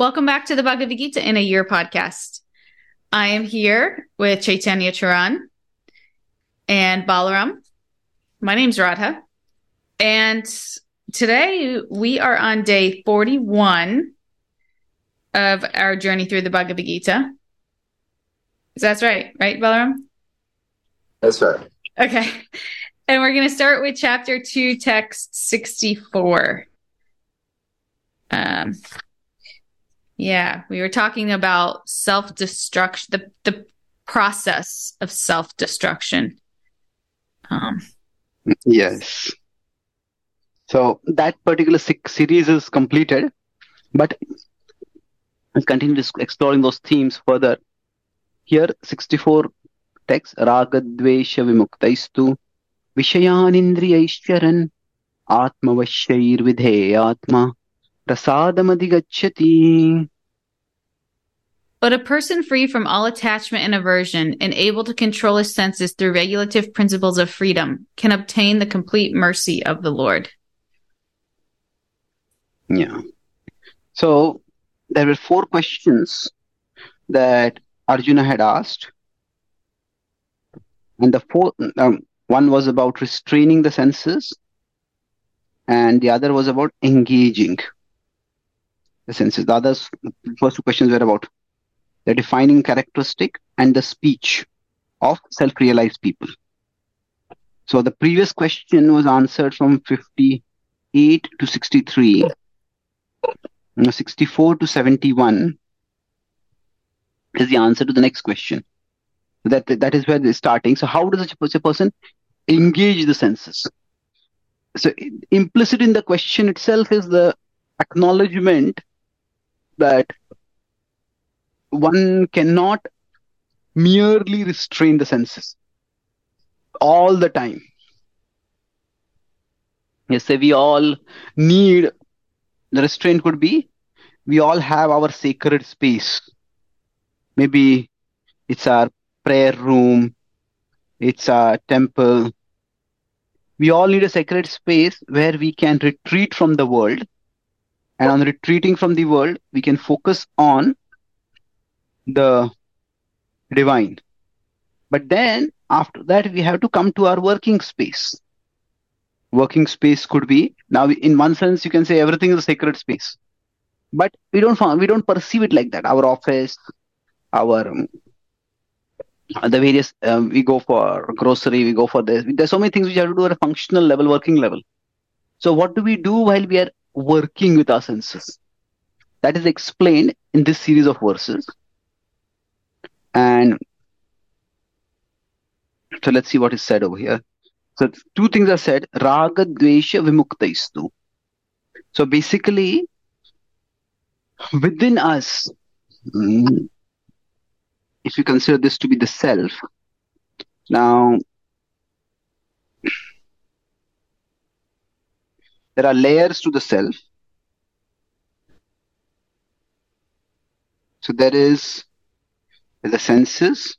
Welcome back to the Bhagavad Gita in a Year podcast. I am here with Chaitanya Charan and Balaram. My name's Radha. And today we are on day 41 of our journey through the Bhagavad Gita. That's right, right, Balaram? That's right. Okay. And we're going to start with chapter 2, text 64. Um, yeah, we were talking about self destruction, the, the process of self destruction. Um, yes. So that particular series is completed, but let's continue exploring those themes further. Here, 64 text, Ragadvesha Vimuktaistu Vishayanindriyaishcharan Atmavashairvidheyatma Prasadamadhigacchati. But a person free from all attachment and aversion and able to control his senses through regulative principles of freedom can obtain the complete mercy of the Lord. Yeah. So there were four questions that Arjuna had asked. And the four, um, one was about restraining the senses, and the other was about engaging the senses. The others, first two questions were about the defining characteristic and the speech of self-realized people. So the previous question was answered from 58 to 63. 64 to 71 is the answer to the next question. That that is where they're starting. So how does a person engage the senses? So implicit in the question itself is the acknowledgement that one cannot merely restrain the senses all the time. Yes, say we all need the restraint could be we all have our sacred space. Maybe it's our prayer room, it's our temple. We all need a sacred space where we can retreat from the world. And on retreating from the world, we can focus on the divine. But then after that, we have to come to our working space. Working space could be now, in one sense, you can say everything is a sacred space, but we don't we don't perceive it like that. Our office, our um, the various um, we go for grocery, we go for this. There's so many things we have to do at a functional level, working level. So what do we do while we are working with our senses? That is explained in this series of verses. And so let's see what is said over here. So two things are said. Raga Dvesha. So basically, within us, mm, if you consider this to be the self, now there are layers to the self. So there is the senses,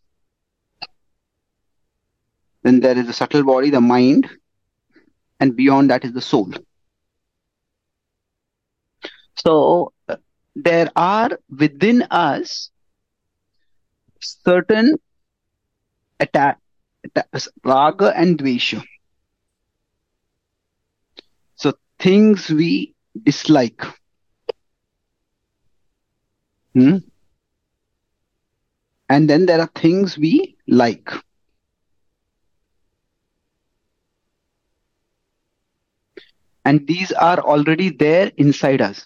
then there is the subtle body, the mind, and beyond that is the soul. So uh, there are within us certain attack, attack raga and dvesha. So things we dislike. Hmm? And then there are things we like. And these are already there inside us.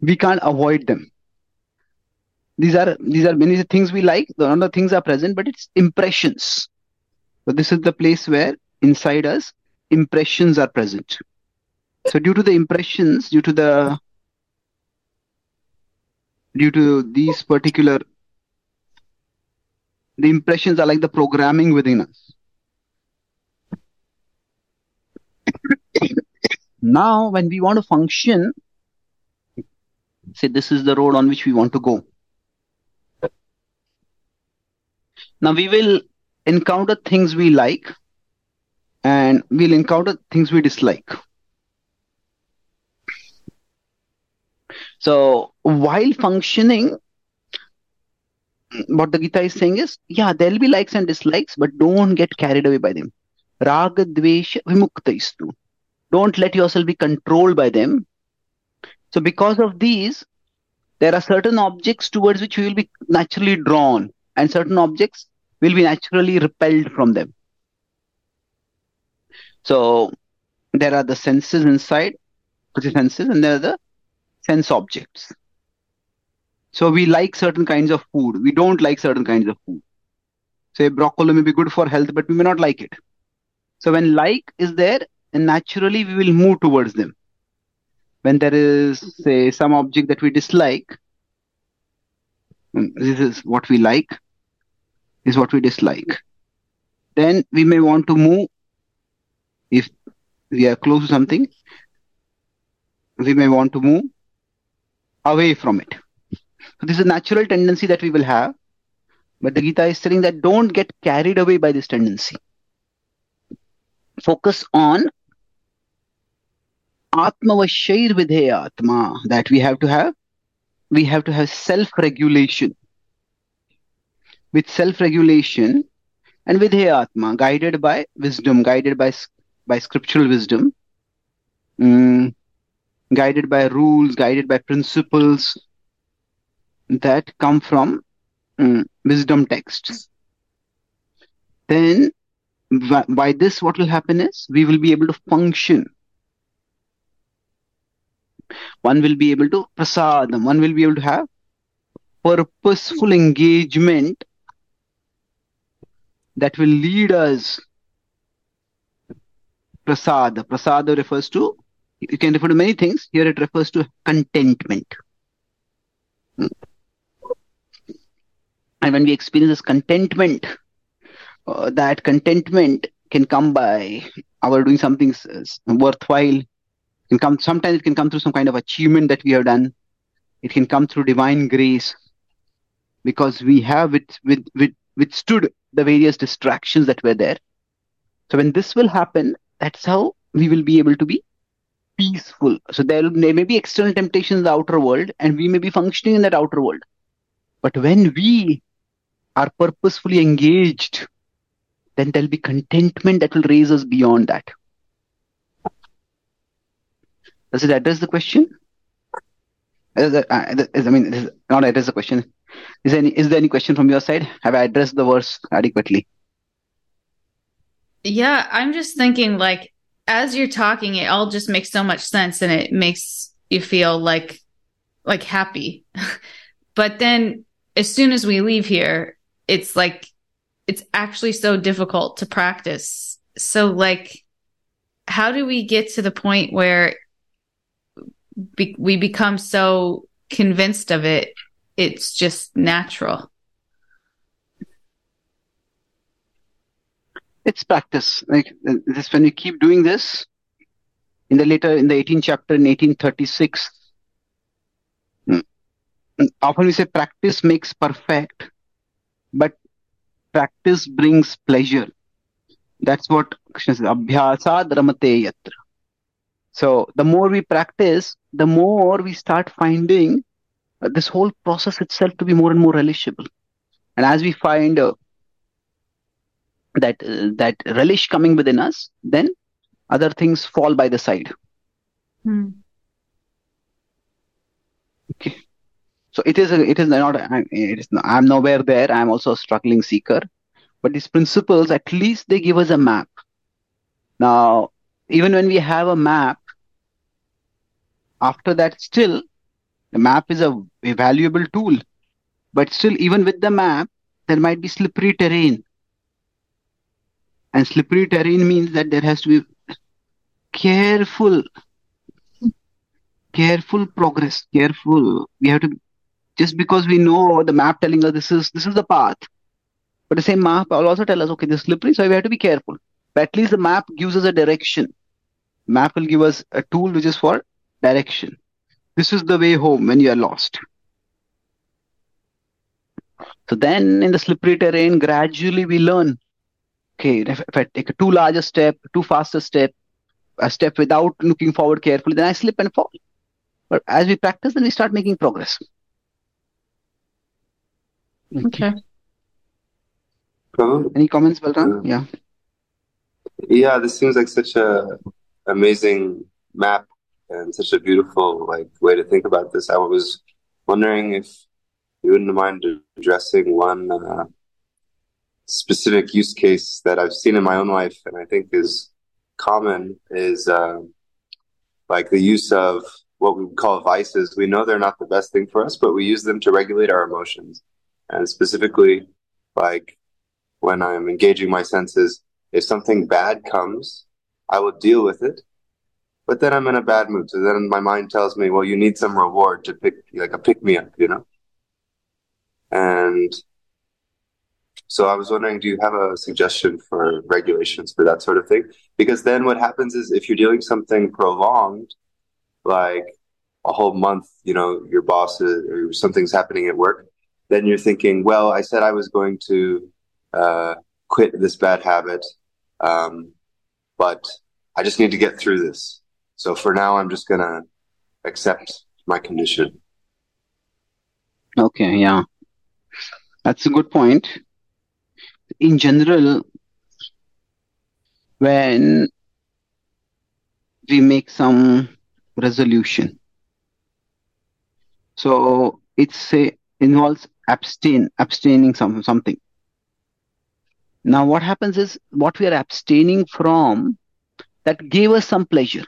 We can't avoid them. These are these are many things we like. The other things are present, but it's impressions. So this is the place where inside us impressions are present. So due to the impressions, due to the due to these particular the impressions are like the programming within us. now, when we want to function, say this is the road on which we want to go. Now, we will encounter things we like and we'll encounter things we dislike. So while functioning, what the Gita is saying is, yeah, there'll be likes and dislikes, but don't get carried away by them. Raga dvesha vimuktaistu. Don't let yourself be controlled by them. So because of these, there are certain objects towards which you will be naturally drawn, and certain objects will be naturally repelled from them. So there are the senses inside, is senses, and there are the sense objects. So we like certain kinds of food. We don't like certain kinds of food. Say broccoli may be good for health, but we may not like it. So when like is there, and naturally we will move towards them. When there is, say, some object that we dislike, mm, this is what we like, is what we dislike. Then we may want to move if we are close to something, we may want to move away from it. So this is a natural tendency that we will have. But the Gita is telling that don't get carried away by this tendency. Focus on Atmavashair Vidhe Atma that we have to have. We have to have self-regulation. With self-regulation and Vidhe Atma, guided by wisdom, guided by by scriptural wisdom, mm, guided by rules, guided by principles that come from mm, wisdom texts. Then, by this, what will happen is we will be able to function. One will be able to prasadam, one will be able to have purposeful engagement that will lead us prasad. Prasad refers to, you can refer to many things. Here it refers to contentment. Hmm. And when we experience this contentment, uh, that contentment can come by our doing something worthwhile. Can come sometimes it can come through some kind of achievement that we have done. It can come through divine grace because we have with, with, with, withstood the various distractions that were there. So when this will happen, that's how we will be able to be peaceful. So there, there may be external temptations in the outer world, and we may be functioning in that outer world. But when we are purposefully engaged, then there'll be contentment that will raise us beyond that. Does it address the question? Is uh, I mean, is not address the question. Is there any is there any question from your side? Have I addressed the verse adequately? Yeah, I'm just thinking like as you're talking, it all just makes so much sense and it makes you feel like like happy. but then as soon as we leave here, it's like it's actually so difficult to practice. So like how do we get to the point where be- we become so convinced of it it's just natural it's practice. Like this, when you keep doing this, in the later in the 18th chapter in 1836, hmm, often we say practice makes perfect, but practice brings pleasure. That's what Krishna says. Yatra. So the more we practice, the more we start finding uh, this whole process itself to be more and more relishable. And as we find uh, that uh, that relish coming within us, then other things fall by the side. Hmm. Okay. So it is a, it is not it is I'm nowhere there. I'm also a struggling seeker, but these principles at least they give us a map. Now, even when we have a map, after that, still the map is a, a valuable tool, but still even with the map, there might be slippery terrain and slippery terrain means that there has to be careful, careful progress, careful. We have to, just because we know the map telling us this is, this is the path, but the same map will also tell us, okay, this is slippery, so we have to be careful. But at least the map gives us a direction. Map will give us a tool which is for direction. This is the way home when you are lost. So then in the slippery terrain, gradually we learn okay, if, if I take a too large a step, too fast a step, a step without looking forward carefully, then I slip and fall. But as we practice, then we start making progress. Okay. Prabhu? Any comments, Balram? Yeah. Yeah. Yeah, this seems like such a amazing map and such a beautiful like way to think about this. I was wondering if you wouldn't mind addressing one uh, specific use case that I've seen in my own life and I think is common is uh, like the use of what we call vices. We know they're not the best thing for us, but we use them to regulate our emotions. And specifically, like when I'm engaging my senses, if something bad comes, I will deal with it. But then I'm in a bad mood. So then my mind tells me, well, you need some reward to pick, like a pick me up, you know? And so I was wondering, do you have a suggestion for regulations for that sort of thing? Because then what happens is if you're doing something prolonged, like a whole month, you know, your boss is, or something's happening at work, then you're thinking, well, I said I was going to uh, quit this bad habit, um, but I just need to get through this. So for now, I'm just gonna accept my condition. Okay, yeah. That's a good point. In general, when we make some resolution, so say involves abstain, abstaining some something. Now, what happens is what we are abstaining from that gave us some pleasure.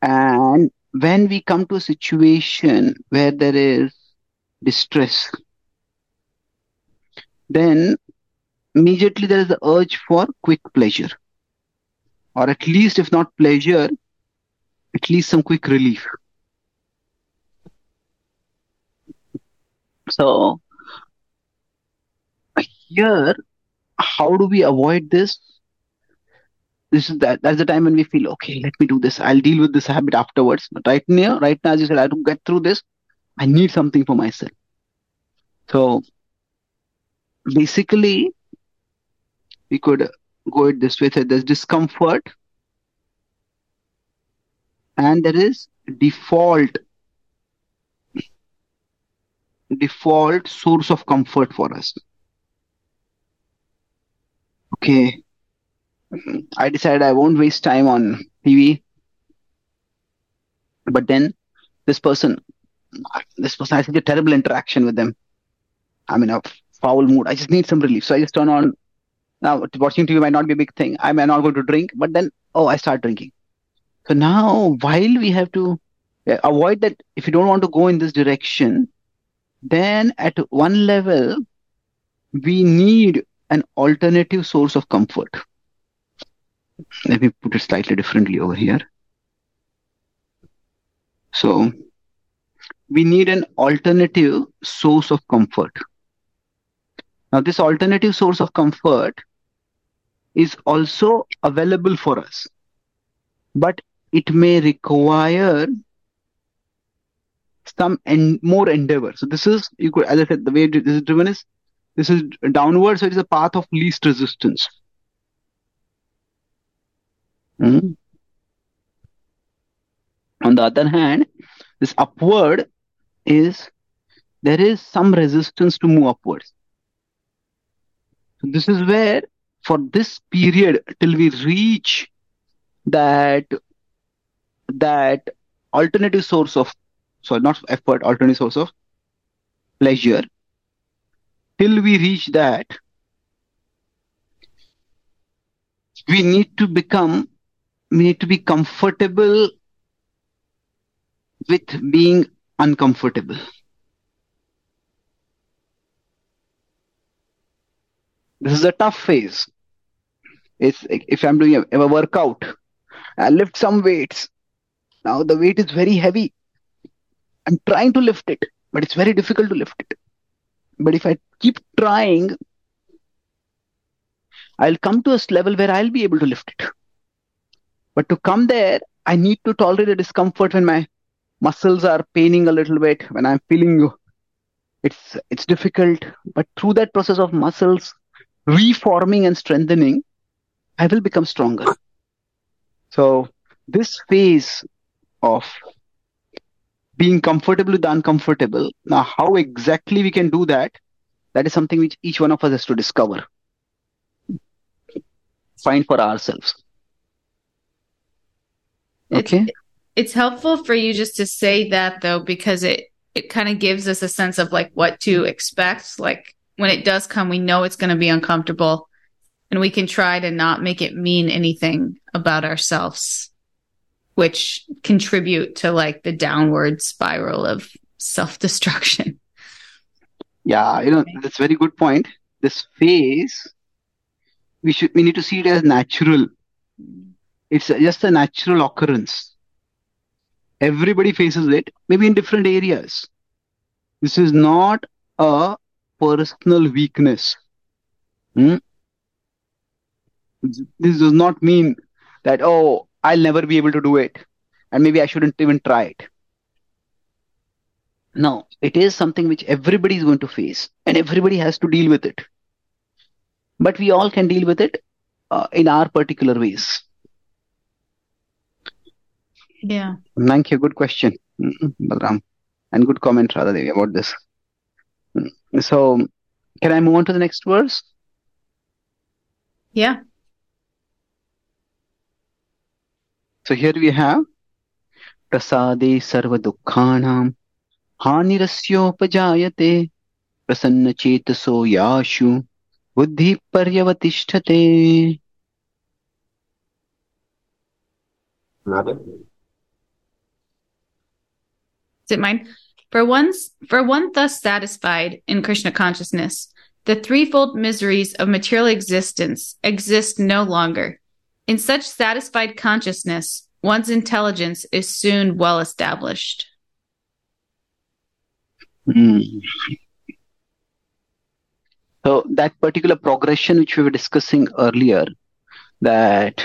And when we come to a situation where there is distress, then immediately there is the urge for quick pleasure. Or at least, if not pleasure, at least some quick relief. So, here, how do we avoid this? This is that that's the time when we feel okay. Let me do this. I'll deal with this habit afterwards. But right now, right now, as you said, I to get through this. I need something for myself. So basically, we could go it this way. So there's discomfort, and there is default default source of comfort for us. Okay. I decided I won't waste time on TV. But then this person, this person, I had a terrible interaction with them. i mean a foul mood. I just need some relief. So I just turn on. Now, watching TV might not be a big thing. I'm not going to drink, but then, oh, I start drinking. So now, while we have to avoid that, if you don't want to go in this direction, then at one level, we need an alternative source of comfort. Let me put it slightly differently over here. So we need an alternative source of comfort. Now, this alternative source of comfort is also available for us, but it may require some and more endeavor. So this is you could, as I said, the way this is driven is this is downward, so it is a path of least resistance. Hmm. On the other hand, this upward is there is some resistance to move upwards. This is where, for this period, till we reach that that alternative source of sorry, not effort, alternative source of pleasure, till we reach that, we need to become, we need to be comfortable with being uncomfortable. This is a tough phase. It's if I'm doing a, a workout, I lift some weights. Now the weight is very heavy. I'm trying to lift it, but it's very difficult to lift it. But if I keep trying, I'll come to a level where I'll be able to lift it. But to come there, I need to tolerate the discomfort when my muscles are paining a little bit, when I'm feeling it's it's difficult. But through that process of muscles reforming and strengthening, I will become stronger. So this phase of being comfortable with the uncomfortable. Now, how exactly we can do that? That is something which each one of us has to discover, find for ourselves. Okay. It's, it's helpful for you just to say that though, because it, it kind of gives us a sense of like what to expect. Like when it does come, we know it's going to be uncomfortable and we can try to not make it mean anything about ourselves, which contribute to like the downward spiral of self destruction. Yeah, you know, that's a very good point. This phase, we should, we need to see it as natural. It's just a natural occurrence. Everybody faces it, maybe in different areas. This is not a personal weakness. Hmm? This does not mean that, oh, I'll never be able to do it. And maybe I shouldn't even try it. No, it is something which everybody is going to face and everybody has to deal with it. But we all can deal with it uh, in our particular ways. Yeah. Thank you. Good question, mm, Balram. And good comment, Radhadevi, about this. So, can I move on to the next verse? Yeah. So here we have Prasade Sarva Dukkhanam Hanirasyopajayate Prasannachetaso Yashu Buddhi Paryavatishtate. Another. Is it mine? For once, for one thus satisfied in Krishna consciousness, the threefold miseries of material existence exist no longer. In such satisfied consciousness, one's intelligence is soon well established. Hmm. So that particular progression which we were discussing earlier, that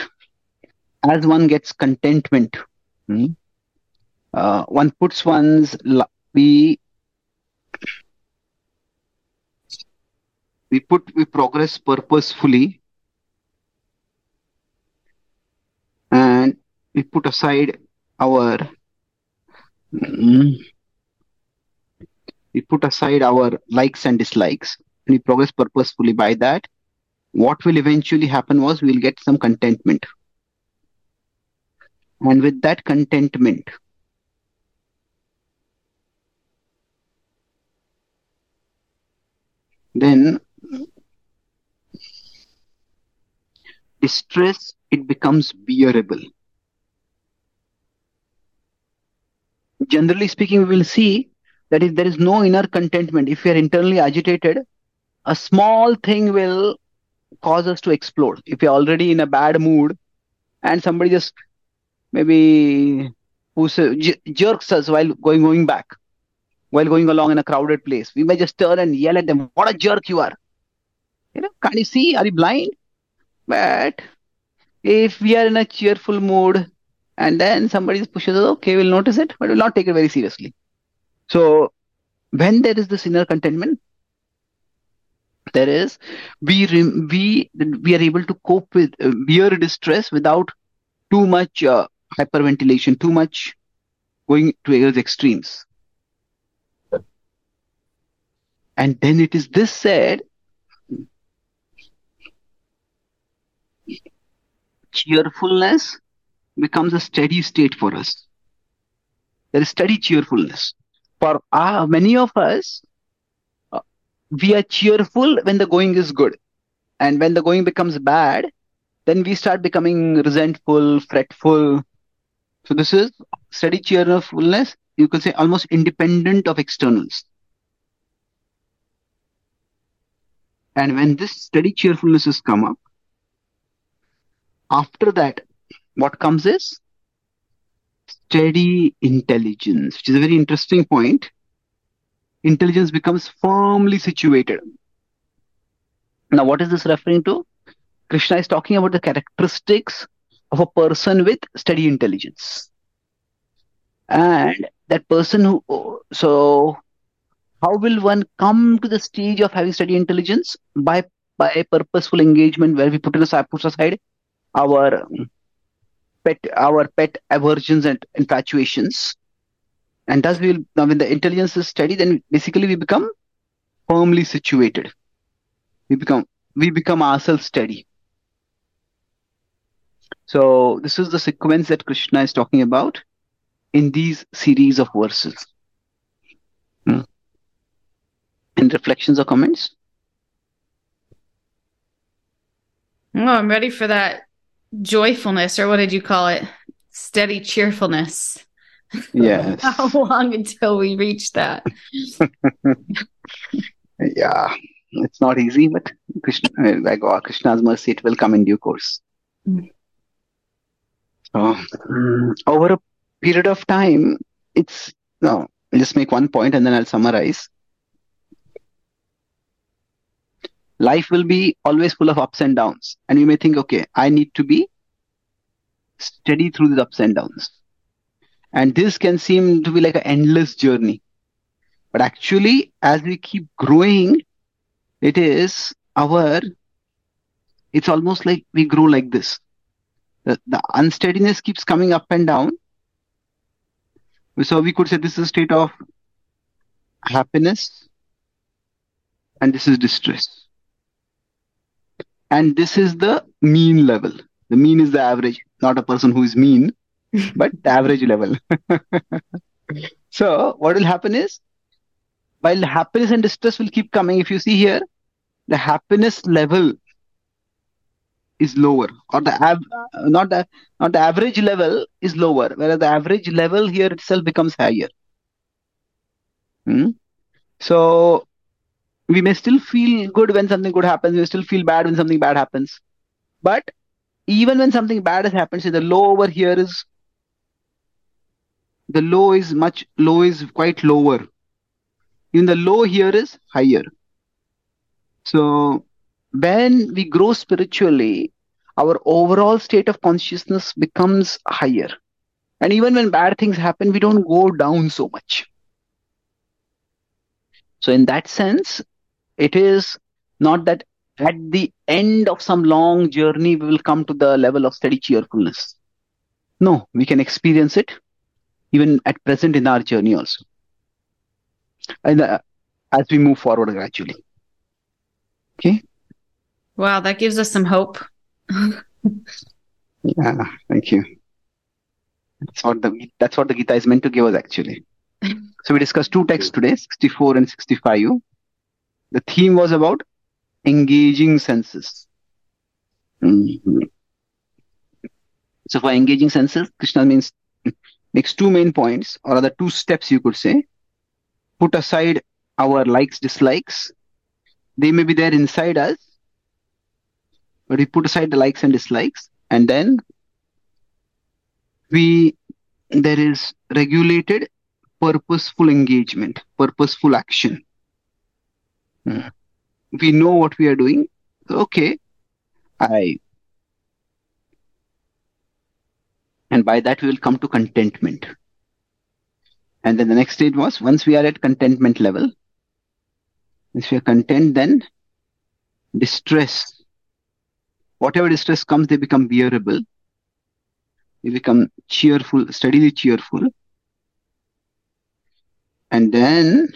as one gets contentment, hmm, uh, one puts one's we we put we progress purposefully and we put aside our mm, we put aside our likes and dislikes. And we progress purposefully by that. What will eventually happen was we'll get some contentment. And with that contentment then distress it becomes bearable. Generally speaking we will see that if there is no inner contentment if we are internally agitated a small thing will cause us to explode. If you're already in a bad mood and somebody just maybe who jerks us while going going back while going along in a crowded place. We may just turn and yell at them what a jerk you are. You know can't you see? Are you blind? But if we are in a cheerful mood and then somebody pushes us okay we'll notice it but we'll not take it very seriously. So when there is this inner contentment there is we we we are able to cope with uh, bear distress without too much uh, hyperventilation too much going towards extremes and then it is this said cheerfulness becomes a steady state for us. There is steady cheerfulness. For many of us uh, we are cheerful when the going is good. And when the going becomes bad then we start becoming resentful fretful. So this is steady cheerfulness. You could say almost independent of externals and when this steady cheerfulness has come up after that what comes is steady intelligence which is a very interesting point. Intelligence becomes firmly situated. Now what is this referring to? Krishna is talking about the characteristics of a person with steady intelligence. And that person who so how will one come to the stage of having steady intelligence by by a purposeful engagement where we put aside push aside our um, pet our pet aversions and infatuations and thus we will now when the intelligence is steady, then basically we become firmly situated. We become we become ourselves steady. So this is the sequence that Krishna is talking about in these series of verses. Hmm. And reflections or comments? Oh, I'm ready for that joyfulness, or what did you call it? Steady cheerfulness. Yes. How long until we reach that? yeah, it's not easy, but Krishna, uh, by God, Krishna's mercy, it will come in due course. Mm. So, over a period of time, it's no. I'll just make one point and then I'll summarize. Life will be always full of ups and downs, and you may think, okay, I need to be steady through these ups and downs. And this can seem to be like an endless journey. But actually, as we keep growing, it is our, it's almost like we grow like this. The, the unsteadiness keeps coming up and down. So we could say this is a state of happiness and this is distress. And this is the mean level. The mean is the average, not a person who is mean, but the average level. so what will happen is while happiness and distress will keep coming, if you see here, the happiness level is lower or the av- not the not the average level is lower whereas the average level here itself becomes higher Hmm? so we may still feel good when something good happens we still feel bad when something bad happens but even when something bad has happened say the low over here is the low is much low is quite lower even the low here is higher so when we grow spiritually, our overall state of consciousness becomes higher. And even when bad things happen, we don't go down so much. So, in that sense, it is not that at the end of some long journey, we will come to the level of steady cheerfulness. No, we can experience it even at present in our journey also. And uh, as we move forward gradually. Okay. Wow, that gives us some hope. Yeah, thank you. That's what the that's what the Gita is meant to give us actually. So we discussed two texts today, 64 and 65. The theme was about engaging senses. Mhm. So for engaging senses, Krishna means makes two main points, or rather two steps you could say. Put aside our likes, dislikes. They may be there inside us, but we put aside the likes and dislikes, and then we there is regulated purposeful engagement, purposeful action. We know what we are doing. Okay, I and by that we will come to contentment. And then the next stage was once we are at contentment level, once we are content, then distress whatever distress comes, they become bearable. They become cheerful, steadily cheerful. And then,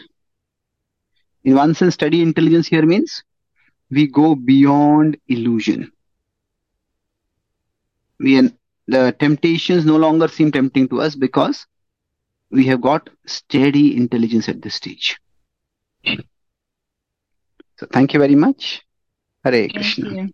in one sense, steady intelligence here means we go beyond illusion. We the temptations no longer seem tempting to us because we have got steady intelligence at this stage. So thank you very much. Hare Thank Krishna. you.